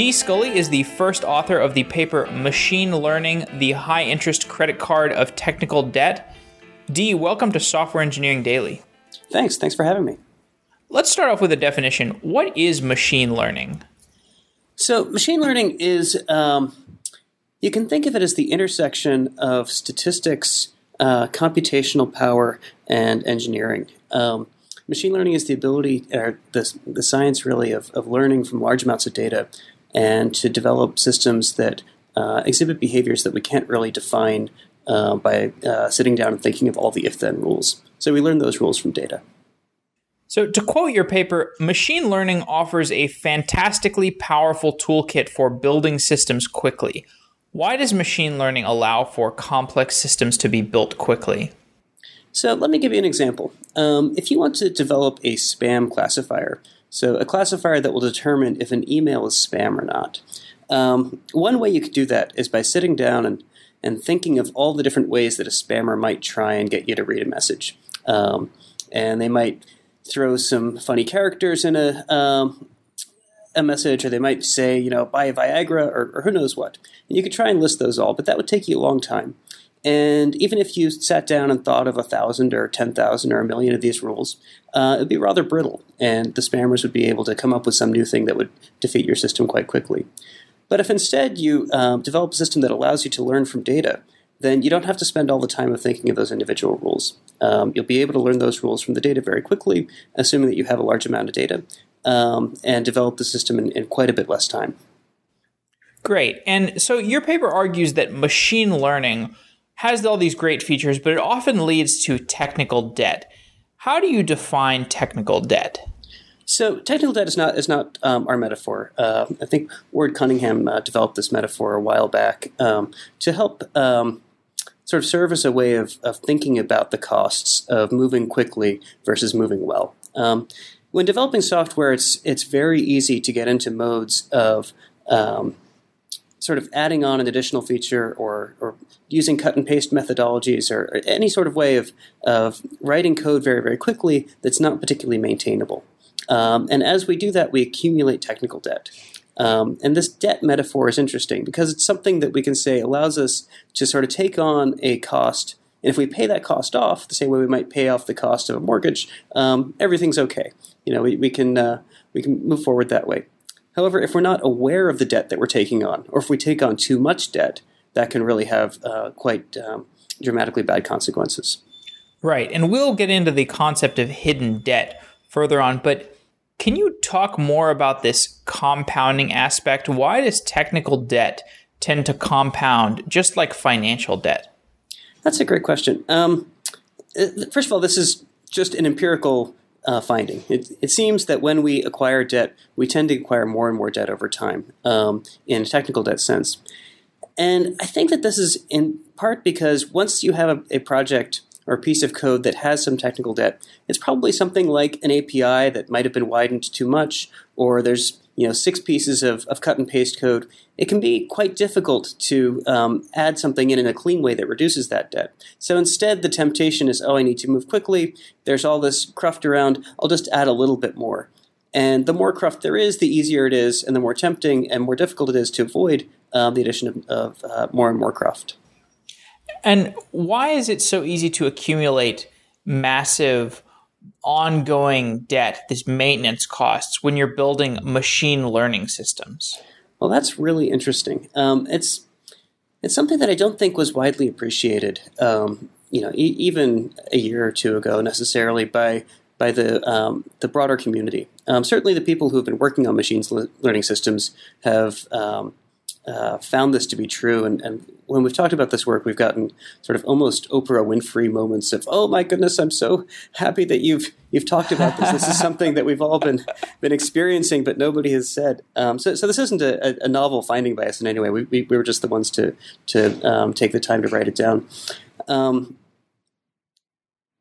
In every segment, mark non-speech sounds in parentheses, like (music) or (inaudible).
Dee Sculley is the first author of the paper Machine Learning, the High Interest Credit Card of Technical Debt. Dee, welcome to Software Engineering Daily. Thanks. Thanks for having me. Let's start off with a definition. What is machine learning? So, machine learning is, um, you can think of it as the intersection of statistics, uh, computational power, and engineering. Um, machine learning is the ability, or the, the science really, of, of learning from large amounts of data and to develop systems that uh, exhibit behaviors that we can't really define uh, by uh, sitting down and thinking of all the if then rules. So, we learn those rules from data. So, to quote your paper, machine learning offers a fantastically powerful toolkit for building systems quickly. Why does machine learning allow for complex systems to be built quickly? So, let me give you an example. Um, if you want to develop a spam classifier, so a classifier that will determine if an email is spam or not, um, one way you could do that is by sitting down and, and thinking of all the different ways that a spammer might try and get you to read a message. Um, and they might throw some funny characters in a um, a message, or they might say, you know, buy a Viagra, or, or, who knows what. And you could try and list those all, but that would take you a long time. And even if you sat down and thought of a thousand or ten thousand or a million of these rules, uh, it would be rather brittle, and the spammers would be able to come up with some new thing that would defeat your system quite quickly. But if instead you um, develop a system that allows you to learn from data, then you don't have to spend all the time of thinking of those individual rules. Um, you'll be able to learn those rules from the data very quickly, assuming that you have a large amount of data, um, and develop the system in, in quite a bit less time. Great. And so your paper argues that machine learning has all these great features, but it often leads to technical debt. How do you define technical debt? So technical debt is not is not um, our metaphor. Uh, I think Ward Cunningham uh, developed this metaphor a while back um, to help um, sort of serve as a way of, of thinking about the costs of moving quickly versus moving well. Um, when developing software, it's it's very easy to get into modes of um, sort of adding on an additional feature or, or using cut and paste methodologies or, or, any sort of way of, of writing code very, very quickly that's not particularly maintainable. Um, and as we do that, we accumulate technical debt. Um, and this debt metaphor is interesting because it's something that we can say allows us to sort of take on a cost. And if we pay that cost off, the same way we might pay off the cost of a mortgage, um, everything's okay. You know, we, we can uh, we can move forward that way. However, if we're not aware of the debt that we're taking on, or if we take on too much debt, that can really have uh, quite um, dramatically bad consequences. Right, and we'll get into the concept of hidden debt further on, but can you talk more about this compounding aspect? Why does technical debt tend to compound just like financial debt? That's a great question. Um, first of all, this is just an empirical uh, finding. It, it, seems that when we acquire debt, we tend to acquire more and more debt over time um, in a technical debt sense. And I think that this is in part because once you have a, a project or a piece of code that has some technical debt, it's probably something like an API that might have been widened too much, or there's you know six pieces of, of cut and paste code. It can be quite difficult to um, add something in in a clean way that reduces that debt. So instead, the temptation is, oh, I need to move quickly. There's all this cruft around. I'll just add a little bit more. And the more cruft there is, the easier it is, and the more tempting and more difficult it is to avoid uh, the addition of, of uh, more and more cruft. And why is it so easy to accumulate massive ongoing debt, this maintenance costs, when you're building machine learning systems? Well, that's really interesting. Um, it's it's something that I don't think was widely appreciated, um, you know, e- even a year or two ago necessarily by by the um, the broader community. Um, certainly, the people who have been working on machine learning systems have um, uh, found this to be true. And, and, when we've talked about this work, we've gotten sort of almost Oprah Winfrey moments of, "Oh my goodness, I'm so happy that you've you've talked about this. This is (laughs) something that we've all been been experiencing, but nobody has said." Um, so, so this isn't a, a, novel finding by us in any way. We, we, we were just the ones to to um, take the time to write it down. Um,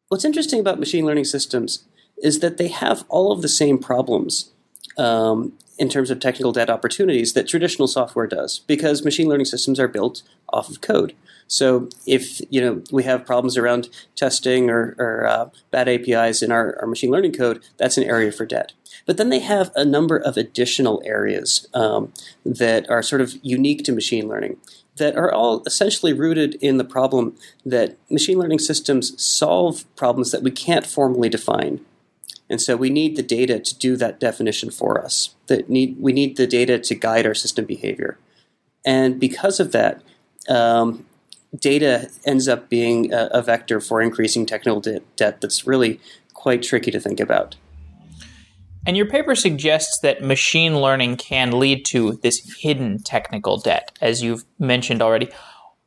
what's interesting about machine learning systems is that they have all of the same problems um, in terms of technical debt opportunities that traditional software does, because machine learning systems are built off of code. So if you know we have problems around testing or, or uh, bad APIs in our, our, machine learning code, that's an area for debt. But then they have a number of additional areas um, that are sort of unique to machine learning that are all essentially rooted in the problem that machine learning systems solve problems that we can't formally define. And so we need the data to do that definition for us. That need, we need the data to guide our system behavior. And because of that, um, data ends up being a, a vector for increasing technical de- debt that's really quite tricky to think about. And your paper suggests that machine learning can lead to this hidden technical debt, as you've mentioned already.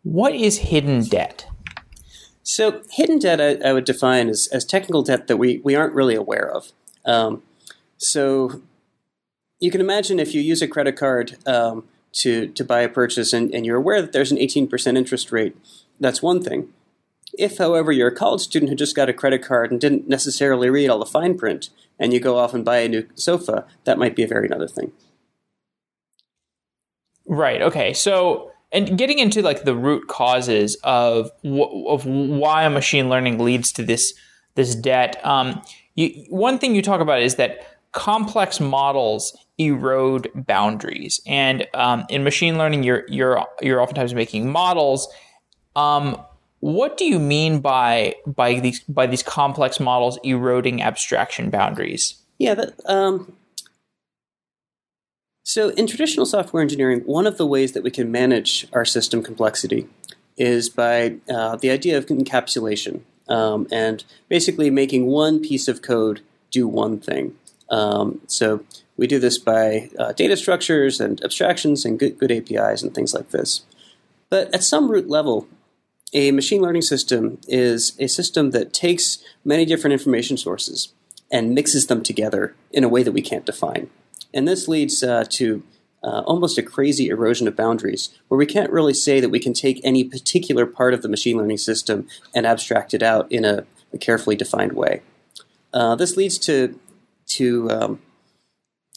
What is hidden debt? So, hidden debt I, I would define as, as technical debt that we, we aren't really aware of. Um, so, you can imagine if you use a credit card um, to, to buy a purchase and, and you're aware that there's an 18% interest rate, that's one thing. If, however, you're a college student who just got a credit card and didn't necessarily read all the fine print, and you go off and buy a new sofa, that might be a very another thing. Right. Okay. So, and getting into like the root causes of of why machine learning leads to this this debt. Um, you, one thing you talk about is that complex models erode boundaries. And um, in machine learning, you're you're you're oftentimes making models. Um, what do you mean by by these by these complex models eroding abstraction boundaries? Yeah, that, um, so in traditional software engineering, one of the ways that we can manage our system complexity is by uh, the idea of encapsulation um, and basically making one piece of code do one thing. Um, so we do this by uh, data structures and abstractions and good, good APIs and things like this. But at some root level, a machine learning system is a system that takes many different information sources and mixes them together in a way that we can't define. And this leads uh, to uh, almost a crazy erosion of boundaries, where we can't really say that we can take any particular part of the machine learning system and abstract it out in a, a carefully defined way. Uh, this leads to to um,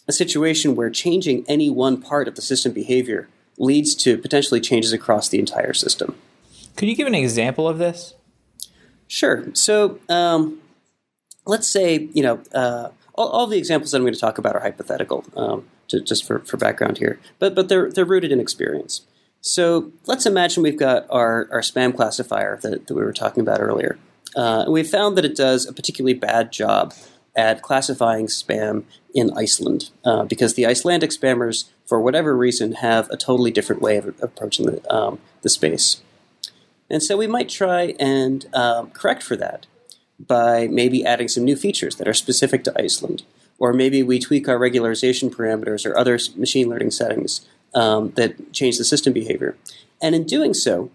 a situation where changing any one part of the system behavior leads to potentially changes across the entire system. Could you give an example of this? Sure. So um, let's say, you know, uh, all, all, the examples that I'm going to talk about are hypothetical, um, to, just for, for background here, but, but they're, they're rooted in experience. So let's imagine we've got our, our spam classifier that, that we were talking about earlier. Uh, and we found that it does a particularly bad job at classifying spam in Iceland uh, because the Icelandic spammers, for whatever reason, have a totally different way of approaching the, um, the space. And so we might try and um, correct for that by maybe adding some new features that are specific to Iceland. Or maybe we tweak our regularization parameters or other machine learning settings um, that change the system behavior. And in doing so,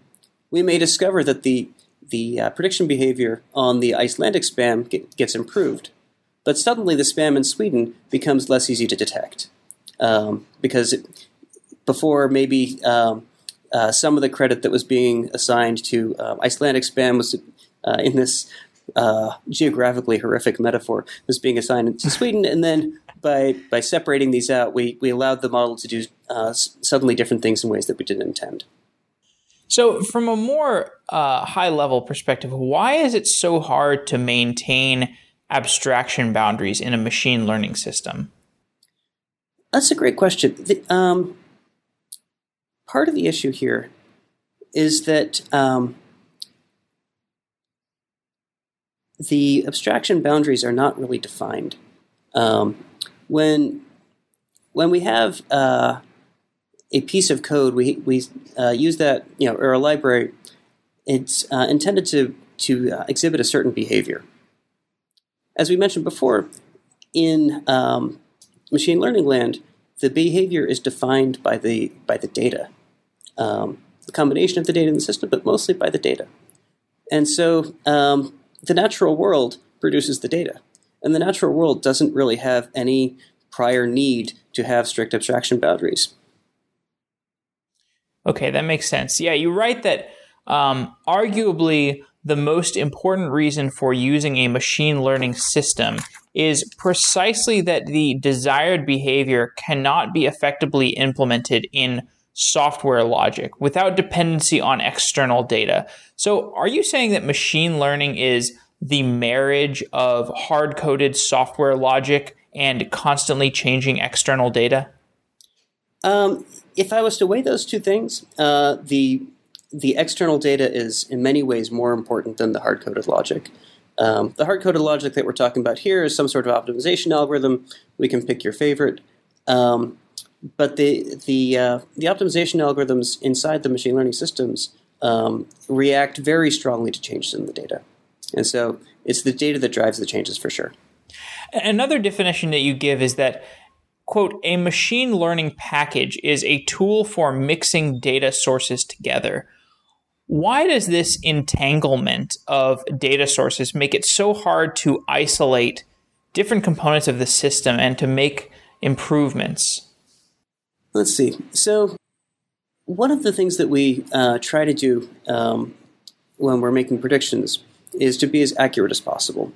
we may discover that the, the uh, prediction behavior on the Icelandic spam get, gets improved but suddenly the spam in Sweden becomes less easy to detect um, because it, before maybe um, uh, some of the credit that was being assigned to um, Icelandic spam was uh, in this uh, geographically horrific metaphor was being assigned to (laughs) Sweden, and then by by separating these out, we we allowed the model to do uh, suddenly different things in ways that we didn't intend. So, from a more uh, high level perspective, why is it so hard to maintain abstraction boundaries in a machine learning system? That's a great question. The, um, part of the issue here is that um, the abstraction boundaries are not really defined. Um, when when we have uh, a piece of code, we we uh, use that you know or a library. It's uh, intended to to uh, exhibit a certain behavior. As we mentioned before, in um, machine learning land, the behavior is defined by the by the data, um, the combination of the data in the system, but mostly by the data. And so um, the natural world produces the data, and the natural world doesn't really have any prior need to have strict abstraction boundaries. Okay, that makes sense. Yeah, you write that um, arguably the most important reason for using a machine learning system is precisely that the desired behavior cannot be effectively implemented in software logic without dependency on external data. So, are you saying that machine learning is the marriage of hard coded software logic and constantly changing external data? Um, if I was to weigh those two things, uh, the the external data is in many ways more important than the hard coded logic. Um, the hard coded logic that we're talking about here is some sort of optimization algorithm. We can pick your favorite. Um, but the the uh, the optimization algorithms inside the machine learning systems um, react very strongly to changes in the data, and so it's the data that drives the changes for sure. Another definition that you give is that quote a machine learning package is a tool for mixing data sources together. Why does this entanglement of data sources make it so hard to isolate different components of the system and to make improvements? Let's see. So, one of the things that we uh, try to do um, when we're making predictions is to be as accurate as possible.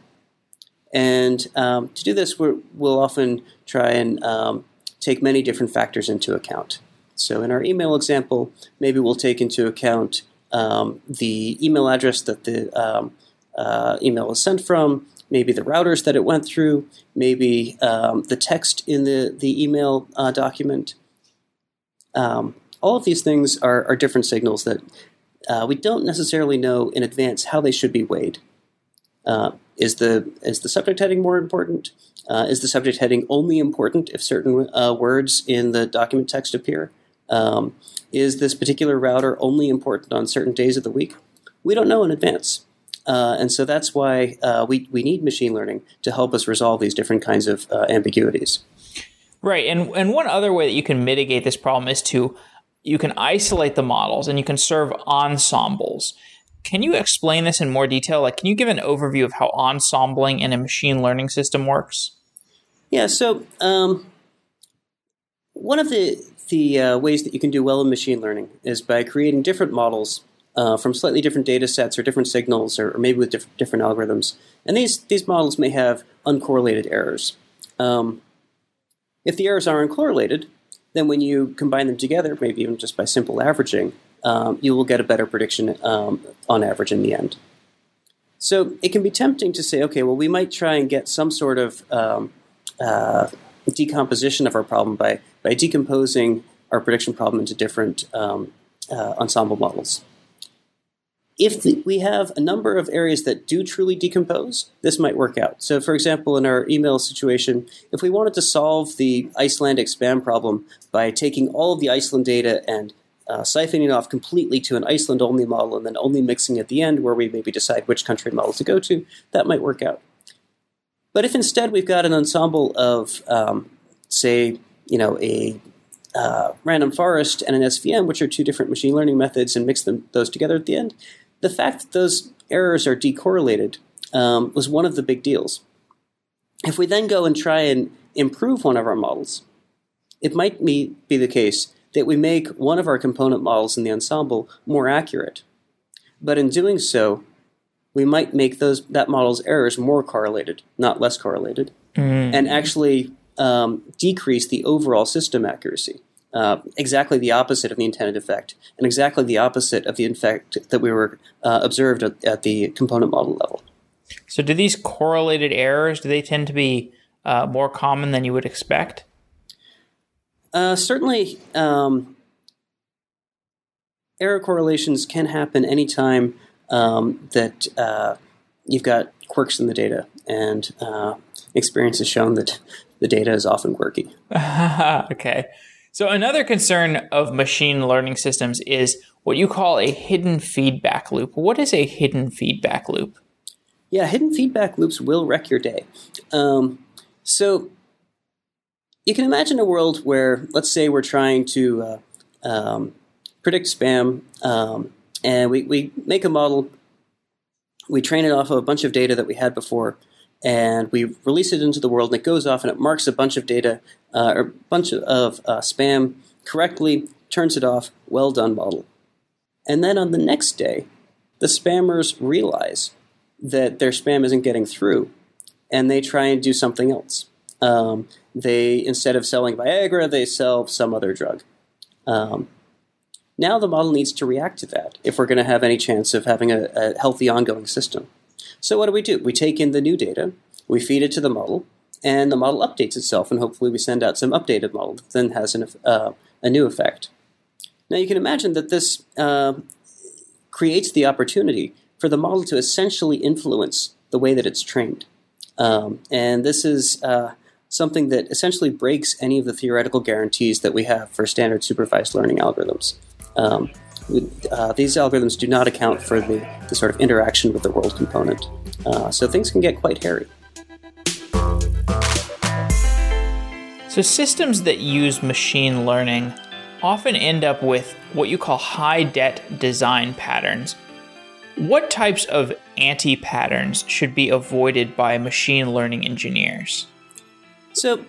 And um, to do this, we will often try and um, take many different factors into account. So, in our email example, maybe we'll take into account um, the email address that the um, uh, email was sent from, maybe the routers that it went through, maybe um, the text in the, the email uh, document. Um, all of these things are, are different signals that uh, we don't necessarily know in advance how they should be weighed. Uh, is the is the subject heading more important? Uh, is the subject heading only important if certain uh, words in the document text appear? Um, is this particular router only important on certain days of the week? We don't know in advance. Uh, and so that's why uh, we, we need machine learning to help us resolve these different kinds of uh, ambiguities. Right. And, and one other way that you can mitigate this problem is to you can isolate the models and you can serve ensembles. Can you explain this in more detail? Like, can you give an overview of how ensembling in a machine learning system works? Yeah. So, um, one of the the uh, ways that you can do well in machine learning is by creating different models uh, from slightly different data sets or different signals, or, or maybe with diff- different algorithms. And these these models may have uncorrelated errors. Um, if the errors are uncorrelated, then when you combine them together, maybe even just by simple averaging, um, you will get a better prediction um, on average in the end. So it can be tempting to say, okay, well, we might try and get some sort of um, uh, decomposition of our problem by, by decomposing our prediction problem into different um, uh, ensemble models. If the, we have a number of areas that do truly decompose, this might work out. So, for example, in our email situation, if we wanted to solve the Icelandic spam problem by taking all of the Iceland data and uh, siphoning off completely to an Iceland only model and then only mixing at the end where we maybe decide which country model to go to, that might work out. But if instead we've got an ensemble of, um, say, you know, a uh, random forest and an SVM, which are two different machine learning methods, and mix them those together at the end, the fact that those errors are decorrelated um, was one of the big deals. If we then go and try and improve one of our models, it might be, be the case that we make one of our component models in the ensemble more accurate. But in doing so, we might make those that model's errors more correlated, not less correlated, mm. and actually um, decrease the overall system accuracy. Uh, exactly the opposite of the intended effect, and exactly the opposite of the effect that we were uh, observed at, at, the component model level. So, do these correlated errors do they tend to be uh, more common than you would expect? Uh, certainly, um, error correlations can happen anytime um, that uh, you've got quirks in the data, and uh, experience has shown that the data is often quirky. (laughs) okay. So, another concern of machine learning systems is what you call a hidden feedback loop. What is a hidden feedback loop? Yeah, hidden feedback loops will wreck your day. Um, so, you can imagine a world where, let's say, we're trying to uh, um, predict spam, um, and we, we make a model, we train it off of a bunch of data that we had before, and we release it into the world, and it goes off and it marks a bunch of data uh, or a bunch of uh, spam correctly, turns it off. Well done, model. And then on the next day, the spammers realize that their spam isn't getting through, and they try and do something else. Um, they instead of selling Viagra, they sell some other drug. Um, now the model needs to react to that if we're going to have any chance of having a, a healthy ongoing system. So what do we do? We take in the new data, we feed it to the model, and the model updates itself, and hopefully we send out some updated model that then has an, uh, a new effect. Now you can imagine that this uh, creates the opportunity for the model to essentially influence the way that it's trained. Um, and this is uh, something that essentially breaks any of the theoretical guarantees that we have for standard supervised learning algorithms. Um, uh, these algorithms do not account for the, the, sort of interaction with the world component. Uh, so things can get quite hairy. So, systems that use machine learning often end up with what you call high debt design patterns. What types of anti patterns should be avoided by machine learning engineers? So,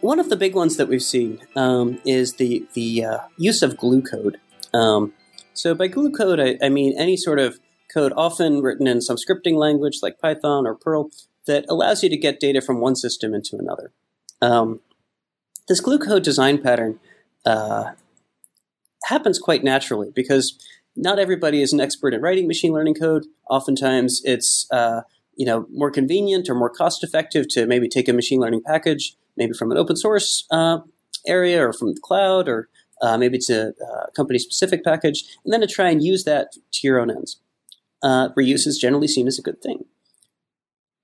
one of the big ones that we've seen um, is the the uh, use of glue code. Um, so by glue code, I, I, mean any sort of code, often written in some scripting language like Python or Perl, that allows you to get data from one system into another. Um, this glue code design pattern uh, happens quite naturally because not everybody is an expert at writing machine learning code. Oftentimes, it's uh, you know more convenient or more cost effective to maybe take a machine learning package, maybe from an open source uh, area or from the cloud or uh, maybe it's a uh, company specific package, and then to try and use that to your own ends. Uh, reuse is generally seen as a good thing.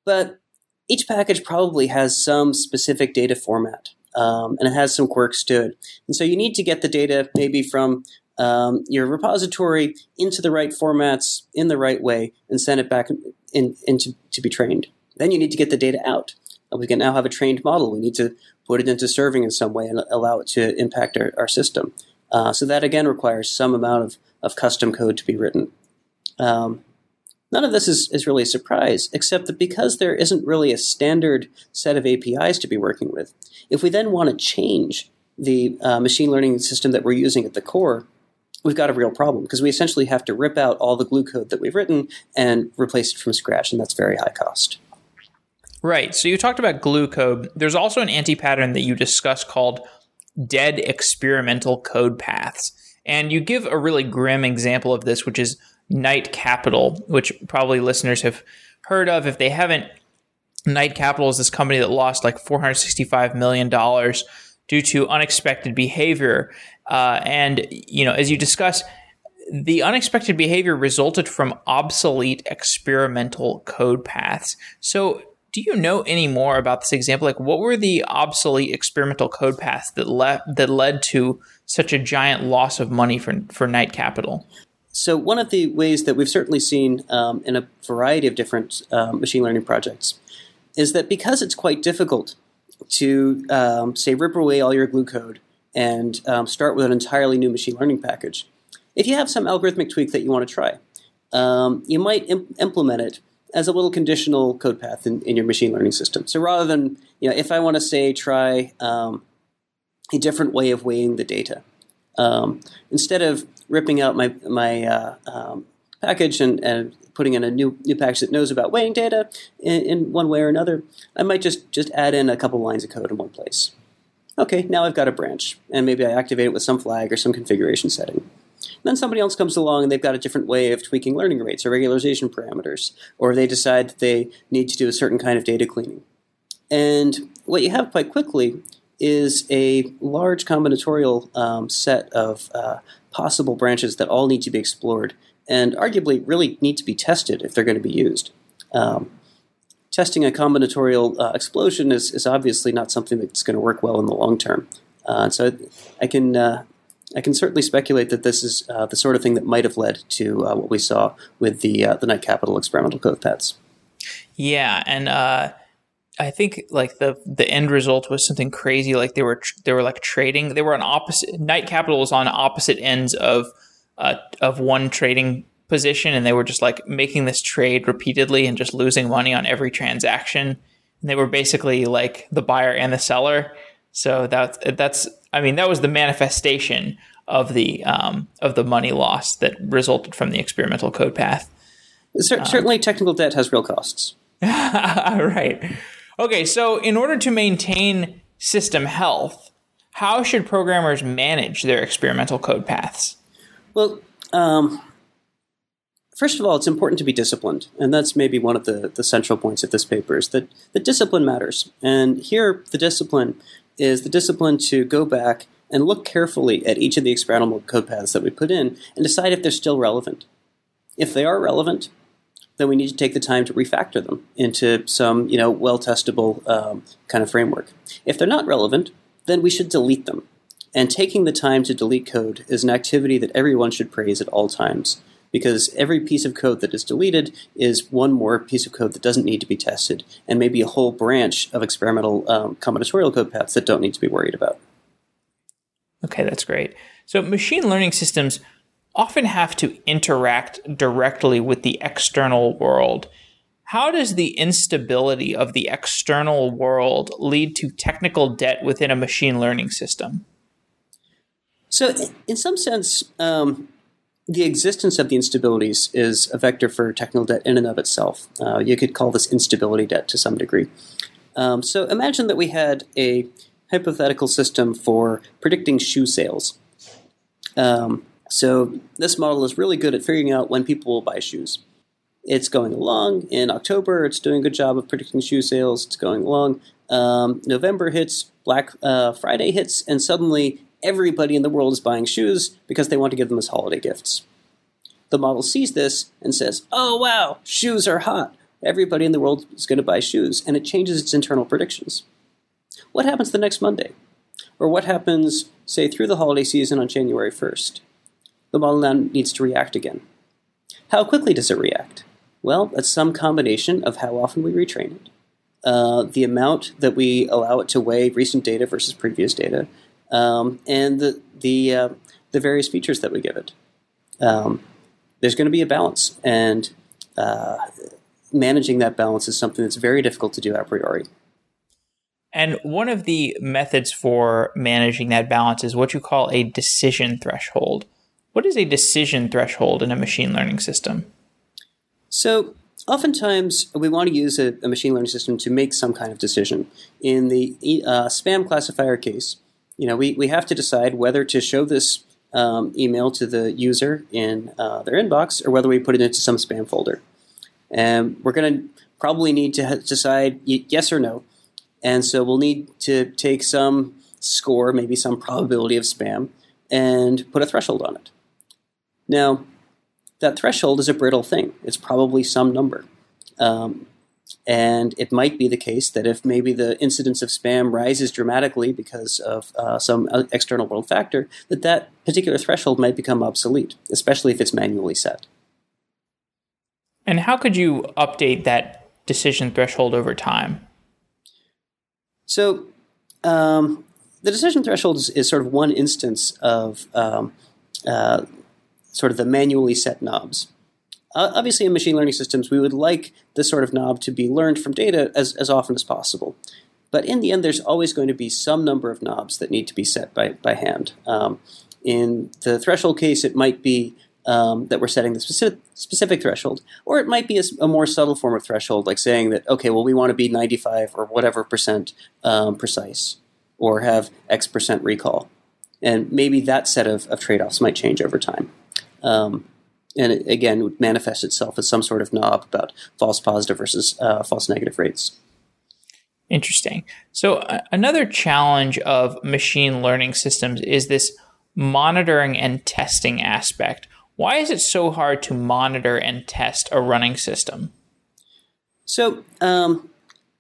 But each package probably has some specific data format, um, and it has some quirks to it. And so you need to get the data maybe from um, your repository into the right formats in the right way and send it back in, in to, to be trained. Then you need to get the data out. We can now have a trained model. We need to put it into serving in some way and allow it to impact our, our system. Uh, so that again requires some amount of, of custom code to be written. Um, none of this is, is really a surprise, except that because there isn't really a standard set of APIs to be working with, if we then want to change the uh, machine learning system that we're using at the core, we've got a real problem because we essentially have to rip out all the glue code that we've written and replace it from scratch, and that's very high cost. Right. So you talked about glue code. There's also an anti pattern that you discuss called dead experimental code paths. And you give a really grim example of this, which is Knight Capital, which probably listeners have heard of. If they haven't, Knight Capital is this company that lost like $465 million due to unexpected behavior. Uh, and, you know, as you discuss, the unexpected behavior resulted from obsolete experimental code paths. So, do you know any more about this example? Like, what were the obsolete experimental code paths that led that led to such a giant loss of money for for Knight Capital? So, one of the ways that we've certainly seen um, in a variety of different um, machine learning projects is that because it's quite difficult to um, say rip away all your glue code and um, start with an entirely new machine learning package, if you have some algorithmic tweak that you want to try, um, you might imp- implement it as a little conditional code path in, in your machine learning system. So rather than, you know, if I want to say try um, a different way of weighing the data, instead of ripping out my, my uh, um, package and, and putting in a new, new package that knows about weighing data in, in one way or another, I might just, just add in a couple lines of code in one place. Okay, now I've got a branch, and maybe I activate it with some flag or some configuration setting. Then somebody else comes along and they've got a different way of tweaking learning rates or regularization parameters, or they decide that they need to do a certain kind of data cleaning. And what you have quite quickly is a large combinatorial um, set of uh, possible branches that all need to be explored and arguably really need to be tested if they're going to be used. Um, testing a combinatorial uh, explosion is, is obviously not something that's going to work well in the long term. Uh, so I can uh, I can certainly speculate that this is uh, the sort of thing that might have led to uh, what we saw with the uh, the Knight Capital experimental code paths. Yeah, and I think like the the end result was something crazy. Like they were they were like trading. They were on opposite. Knight Capital was on opposite ends of uh, of one trading position, and they were just like making this trade repeatedly and just losing money on every transaction. And they were basically like the buyer and the seller. So that's that's I mean, that was the manifestation of the um, of the money loss that resulted from the experimental code path. C- certainly, technical debt has real costs. (laughs) right. Okay, so in order to maintain system health, how should programmers manage their experimental code paths? Well, um, first of all, it's important to be disciplined, and that's maybe one of the, the central points of this paper is that the discipline matters. And here, the discipline is the discipline to go back and look carefully at each of the experimental code paths that we put in and decide if they're still relevant. If they are relevant, then we need to take the time to refactor them into some, you know, well testable um, kind of framework. If they're not relevant, then we should delete them. And taking the time to delete code is an activity that everyone should praise at all times because every piece of code that is deleted is one more piece of code that doesn't need to be tested, and maybe a whole branch of experimental um, combinatorial code paths that don't need to be worried about. Okay, that's great. So, machine learning systems often have to interact directly with the external world. How does the instability of the external world lead to technical debt within a machine learning system? So, in some sense, um, the existence of the instabilities is a vector for technical debt in and of itself. Uh, you could call this instability debt to some degree. Um, so imagine that we had a hypothetical system for predicting shoe sales. Um, so this model is really good at figuring out when people will buy shoes. It's going along in October. It's doing a good job of predicting shoe sales. It's going along. Um, November hits, Black uh, Friday hits, and suddenly everybody in the world is buying shoes because they want to give them as holiday gifts. The model sees this and says, Oh, wow, shoes are hot. Everybody in the world is going to buy shoes, and it changes its internal predictions. What happens the next Monday? Or what happens, say, through the holiday season on January 1st? The model now needs to react again. How quickly does it react? Well, that's some combination of how often we retrain it, uh, the amount that we allow it to weigh recent data versus previous data, um, and the the uh, the various features that we give it. Um, there's going to be a balance, and uh, managing that balance is something that's very difficult to do a priori. And one of the methods for managing that balance is what you call a decision threshold. What is a decision threshold in a machine learning system? So, oftentimes we want to use a, a machine learning system to make some kind of decision. In the uh, spam classifier case, you know, we, we have to decide whether to show this um, email to the user in uh, their inbox or whether we put it into some spam folder. And we're going to probably need to decide yes or no. And so we'll need to take some score, maybe some probability of spam, and put a threshold on it. Now, that threshold is a brittle thing. It's probably some number. Um, and it might be the case that if maybe the incidence of spam rises dramatically because of uh, some uh, external world factor, that that particular threshold might become obsolete, especially if it's manually set. And how could you update that decision threshold over time? So, um, the decision threshold is, is, sort of one instance of um, uh, sort of the manually set knobs. Uh, obviously, in machine learning systems, we would like this sort of knob to be learned from data as, as often as possible. But in the end, there's always going to be some number of knobs that need to be set by, by hand. Um, in the threshold case, it might be um, that we're setting the specific, specific threshold, or it might be a, a, more subtle form of threshold, like saying that, okay, well, we want to be 95 or whatever percent um, precise, or have X percent recall. And maybe that set of, of trade offs might change over time. Um, and it, again would manifest itself as some sort of knob about false positive versus uh, false negative rates. Interesting. So uh, another challenge of machine learning systems is this monitoring and testing aspect. Why is it so hard to monitor and test a running system? So um,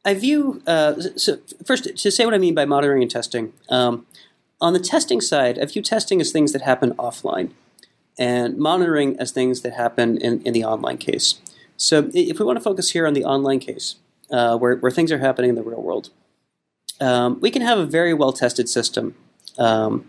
I view uh, so first to say what I mean by monitoring and testing. Um, on the testing side, I view testing as things that happen offline and monitoring as things that happen in, in the online case. So if we want to focus here on the online case, uh, where, where things are happening in the real world, um, we can have a very well tested system, um,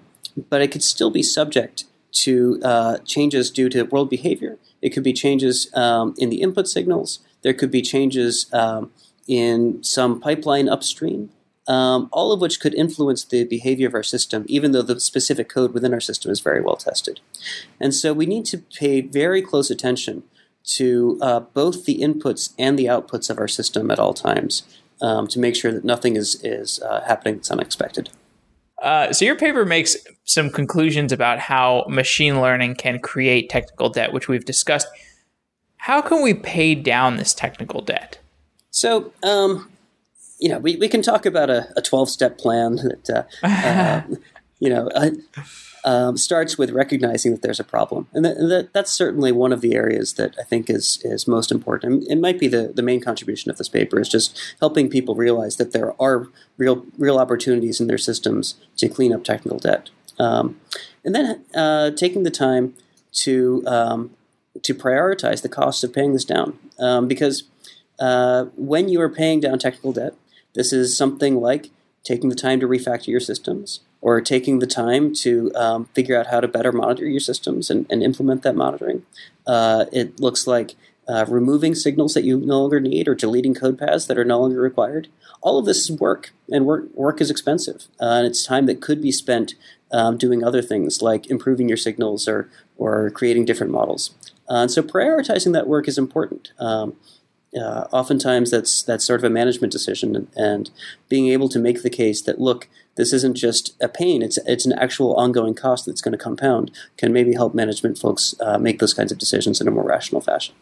but it could still be subject to uh, changes due to world behavior. It could be changes um, in the input signals. There could be changes um, in some pipeline upstream um, all of which could influence the behavior of our system, even though the specific code within our system is very well tested. And so we need to pay very close attention to uh, both the inputs and the outputs of our system at all times um, to make sure that nothing is is uh, happening that's unexpected. Uh, so your paper makes some conclusions about how machine learning can create technical debt, which we've discussed. How can we pay down this technical debt? So, um, you know, we, we can talk about a, a 12 step plan that, uh, uh, (laughs) you know, uh, um, starts with recognizing that there's a problem. And that, that, that's certainly one of the areas that I think is, is most important. It might be the, the main contribution of this paper is just helping people realize that there are real, real opportunities in their systems to clean up technical debt. Um, and then uh, taking the time to, um, to prioritize the cost of paying this down. Um, because uh, when you are paying down technical debt, this is something like taking the time to refactor your systems or taking the time to um, figure out how to better monitor your systems and, and implement that monitoring. Uh, it looks like uh, removing signals that you no longer need or deleting code paths that are no longer required. All of this is work, and work, work is expensive. Uh, and it's time that could be spent um, doing other things like improving your signals or, or creating different models. Uh, and so prioritizing that work is important. Um, uh, oftentimes that's that's sort of a management decision, and, and, being able to make the case that look, this isn't just a pain; it's it's an actual ongoing cost that's going to compound. Can maybe help management folks uh, make those kinds of decisions in a more rational fashion.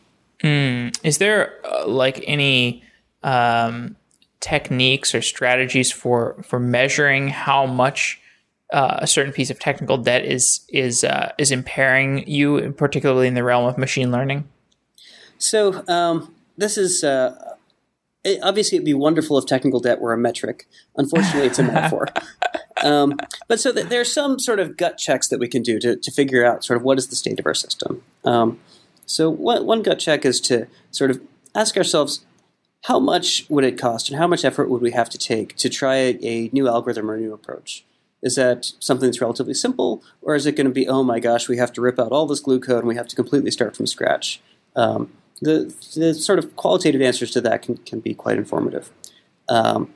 Mm. Is there uh, like any um, techniques or strategies for for measuring how much uh, a certain piece of technical debt is is uh, is impairing you, particularly in the realm of machine learning? So um, this is uh, it, obviously it'd be wonderful if technical debt were a metric. Unfortunately, it's a metaphor. (laughs) Um, but so th- there's some sort of gut checks that we can do to, to figure out sort of what is the state of our system. Um, so one, one gut check is to sort of ask ourselves how much would it cost and how much effort would we have to take to try a, a new algorithm or a new approach? Is that something that's relatively simple, or is it going to be, oh my gosh, we have to rip out all this glue code and we have to completely start from scratch? Um, the, the sort of qualitative answers to that can, can be quite informative. Um,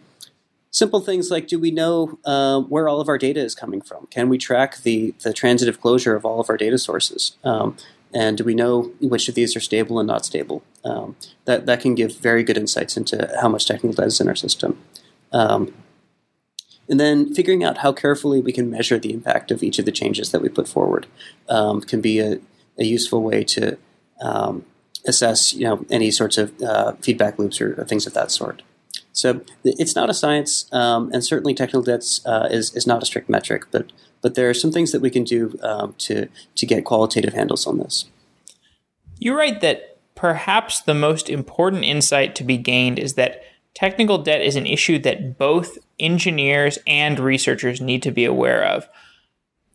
simple things like do we know uh, where all of our data is coming from? Can we track the, the transitive closure of all of our data sources? Um, and do we know which of these are stable and not stable? Um, that, that can give very good insights into how much technical debt is in our system. Um, and then figuring out how carefully we can measure the impact of each of the changes that we put forward um, can be a, a, useful way to um, assess you know any sorts of uh, feedback loops or, things of that sort. So it's not a science, um, and certainly technical debts uh, is is not a strict metric, but but there are some things that we can do um, to to get qualitative handles on this. You write that perhaps the most important insight to be gained is that technical debt is an issue that both engineers and researchers need to be aware of.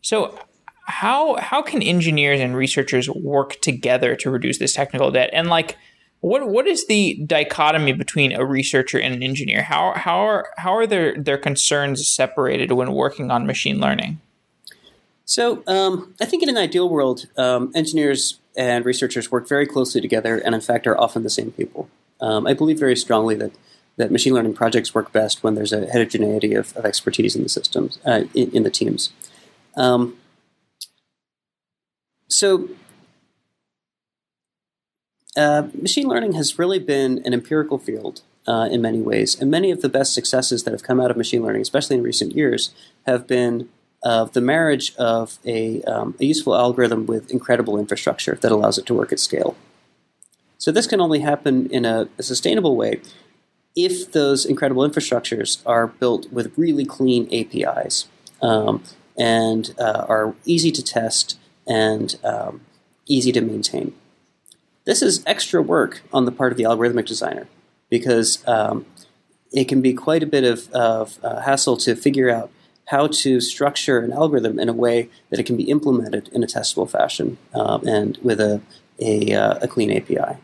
So, how how can engineers and researchers work together to reduce this technical debt? And like, what what is the dichotomy between a researcher and an engineer? How how are how are their their concerns separated when working on machine learning? So, um, I think in an ideal world, um, engineers and researchers work very closely together, and in fact, are often the same people. Um, I believe very strongly that that machine learning projects work best when there's a heterogeneity of, of expertise in the systems uh, in, in, the teams. Um, so, uh, machine learning has really been an empirical field uh, in many ways, and many of the best successes that have come out of machine learning, especially in recent years, have been of the marriage of a, um, a, useful algorithm with incredible infrastructure that allows it to work at scale. So this can only happen in a, a sustainable way if those incredible infrastructures are built with really clean APIs um, and uh, are easy to test and um, easy to maintain. This is extra work on the part of the algorithmic designer because um, it can be quite a bit of, of uh, hassle to figure out how to structure an algorithm in a way that it can be implemented in a testable fashion um, and with a, a, uh, a clean API.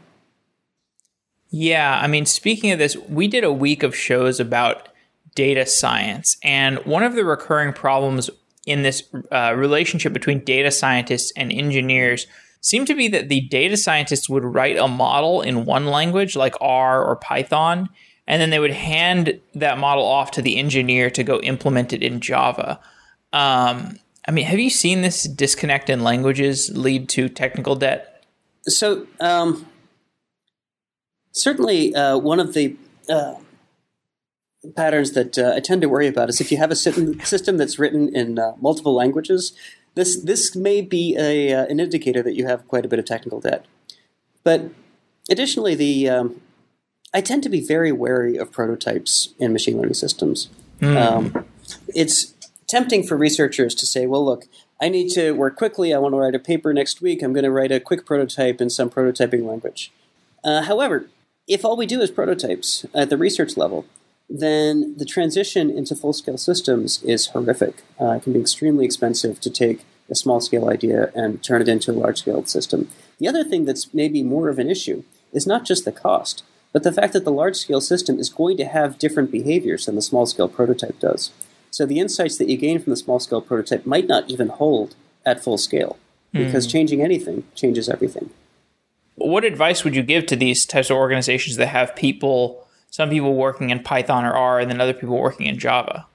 Yeah, I mean, speaking of this, we did a week of shows about data science, and one of the recurring problems in this uh, relationship between data scientists and engineers seemed to be that the data scientists would write a model in one language like R or Python, and then they would hand that model off to the engineer to go implement it in Java. Um, I mean, have you seen this disconnect in languages lead to technical debt? So, um, Certainly, uh, one of the uh, patterns that uh, I tend to worry about is if you have a system that's written in uh, multiple languages, this this may be a, uh, an indicator that you have quite a bit of technical debt. But additionally, the um, I tend to be very wary of prototypes in machine learning systems. Mm. Um, it's tempting for researchers to say, "Well, look, I need to work quickly. I want to write a paper next week. I'm going to write a quick prototype in some prototyping language." Uh, however, if all we do is prototypes at the research level, then the transition into full scale systems is horrific. Uh, it can be extremely expensive to take a small scale idea and turn it into a large scale system. The other thing that's maybe more of an issue is not just the cost, but the fact that the large scale system is going to have different behaviors than the small scale prototype does. So the insights that you gain from the small scale prototype might not even hold at full scale because mm. changing anything changes everything. What advice would you give to these types of organizations that have people some people working in Python or R, and then other people working in Java?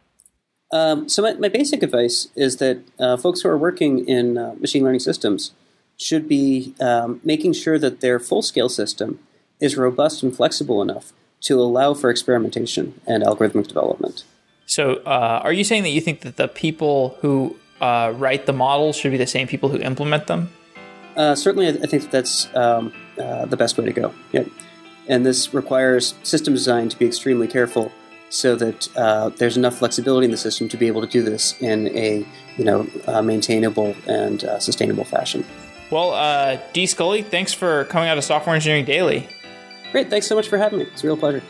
Um, so my, my, basic advice is that uh, folks who are working in uh, machine learning systems should be um, making sure that their full-scale system is robust and flexible enough to allow for experimentation and algorithmic development. So, uh, are you saying that you think that the people who uh, write the models should be the same people who implement them? Uh, certainly, I think that that's um, uh, the best way to go. Yeah and this requires system design to be extremely careful so that uh, there's enough flexibility in the system to be able to do this in a you know uh, maintainable and uh, sustainable fashion. Well, uh, D. Sculley, thanks for coming out of Software Engineering Daily. Great, thanks so much for having me. It's a real pleasure.